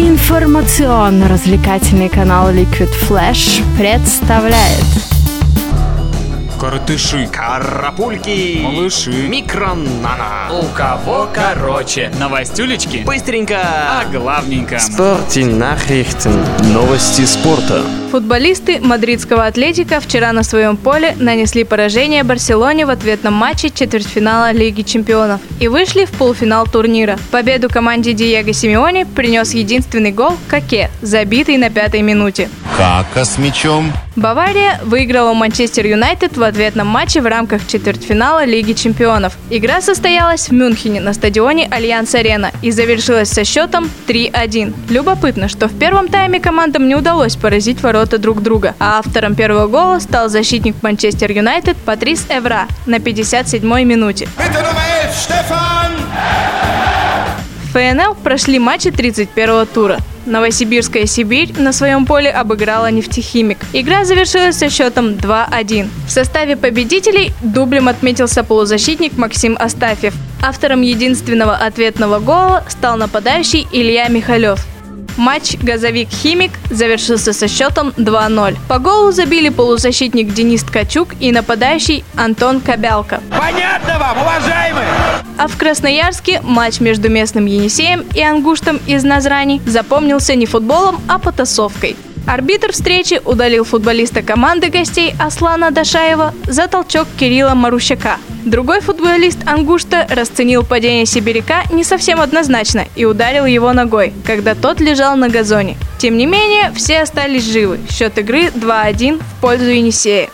Информационно-развлекательный канал Liquid Flash представляет Коротыши, Карапульки, малыши, микронана. у кого короче, новостюлечки, Быстренько. а главненько. Спорте Nachrichten. Новости спорта. Футболисты мадридского «Атлетика» вчера на своем поле нанесли поражение Барселоне в ответном матче четвертьфинала Лиги чемпионов и вышли в полуфинал турнира. Победу команде Диего Симеоне принес единственный гол Каке, забитый на пятой минуте. Кака с мячом. Бавария выиграла Манчестер Юнайтед в ответном матче в рамках четвертьфинала Лиги чемпионов. Игра состоялась в Мюнхене на стадионе Альянс Арена и завершилась со счетом 3-1. Любопытно, что в первом тайме командам не удалось поразить ворота друг друга, а автором первого гола стал защитник Манчестер Юнайтед Патрис Эвра на 57-й минуте. ФНЛ прошли матчи 31 тура. Новосибирская Сибирь на своем поле обыграла нефтехимик. Игра завершилась со счетом 2-1. В составе победителей дублем отметился полузащитник Максим Астафьев. Автором единственного ответного гола стал нападающий Илья Михалев. Матч «Газовик-Химик» завершился со счетом 2-0. По голу забили полузащитник Денис Ткачук и нападающий Антон Кобялка. Понятно вам, уважаемые? А в Красноярске матч между местным Енисеем и Ангуштом из Назрани запомнился не футболом, а потасовкой. Арбитр встречи удалил футболиста команды гостей Аслана Дашаева за толчок Кирилла Марущака. Другой футболист Ангушта расценил падение сибиряка не совсем однозначно и ударил его ногой, когда тот лежал на газоне. Тем не менее, все остались живы. Счет игры 2-1 в пользу Енисея.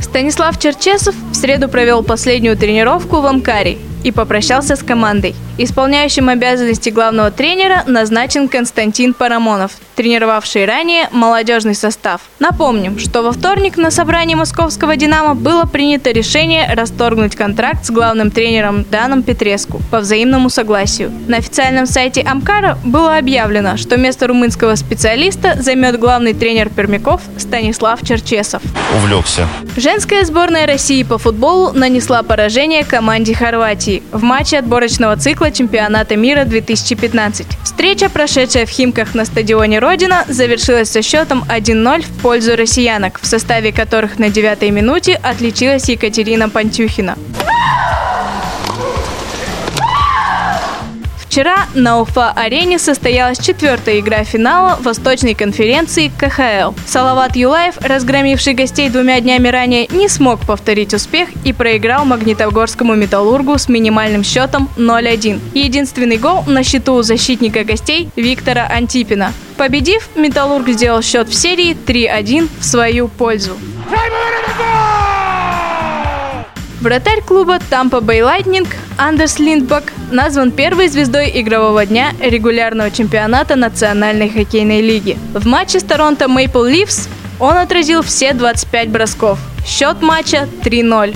Станислав Черчесов в среду провел последнюю тренировку в Амкаре и попрощался с командой. Исполняющим обязанности главного тренера назначен Константин Парамонов, тренировавший ранее молодежный состав. Напомним, что во вторник на собрании московского «Динамо» было принято решение расторгнуть контракт с главным тренером Даном Петреску по взаимному согласию. На официальном сайте Амкара было объявлено, что место румынского специалиста займет главный тренер пермяков Станислав Черчесов. Увлекся. Женская сборная России по футболу нанесла поражение команде Хорватии в матче отборочного цикла чемпионата мира 2015. Встреча, прошедшая в Химках на стадионе Родина, завершилась со счетом 1-0 в пользу россиянок, в составе которых на девятой минуте отличилась Екатерина Пантюхина. Вчера на Уфа-арене состоялась четвертая игра финала Восточной конференции КХЛ. Салават Юлаев, разгромивший гостей двумя днями ранее, не смог повторить успех и проиграл Магнитогорскому «Металлургу» с минимальным счетом 0-1. Единственный гол на счету у защитника гостей Виктора Антипина. Победив, «Металлург» сделал счет в серии 3-1 в свою пользу. Вратарь клуба Tampa Bay Lightning Андерс Линдбак назван первой звездой игрового дня регулярного чемпионата Национальной хоккейной лиги. В матче с Торонто Maple Leafs он отразил все 25 бросков. Счет матча 3-0.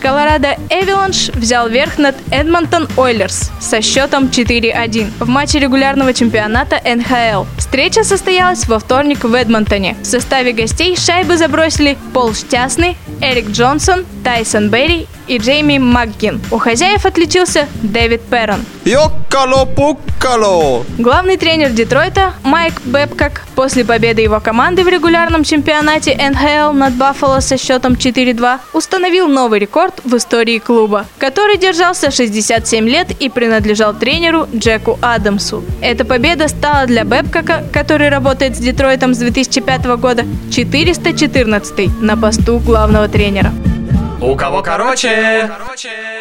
Колорадо Эвиланш взял верх над Эдмонтон Ойлерс со счетом 4-1 в матче регулярного чемпионата НХЛ. Встреча состоялась во вторник в Эдмонтоне. В составе гостей шайбы забросили Пол Штясный, Эрик Джонсон, Тайсон Берри и Джейми МакГин. У хозяев отличился Дэвид Перрон. Йоккало-пуккало. Главный тренер Детройта Майк Бэбкок после победы его команды в регулярном чемпионате НХЛ над Баффало со счетом 4-2 установил новый рекорд в истории клуба, который держался 67 лет и принадлежал тренеру Джеку Адамсу. Эта победа стала для Бэбкока, который работает с Детройтом с 2005 года, 414 на посту главного тренера. У кого короче? короче.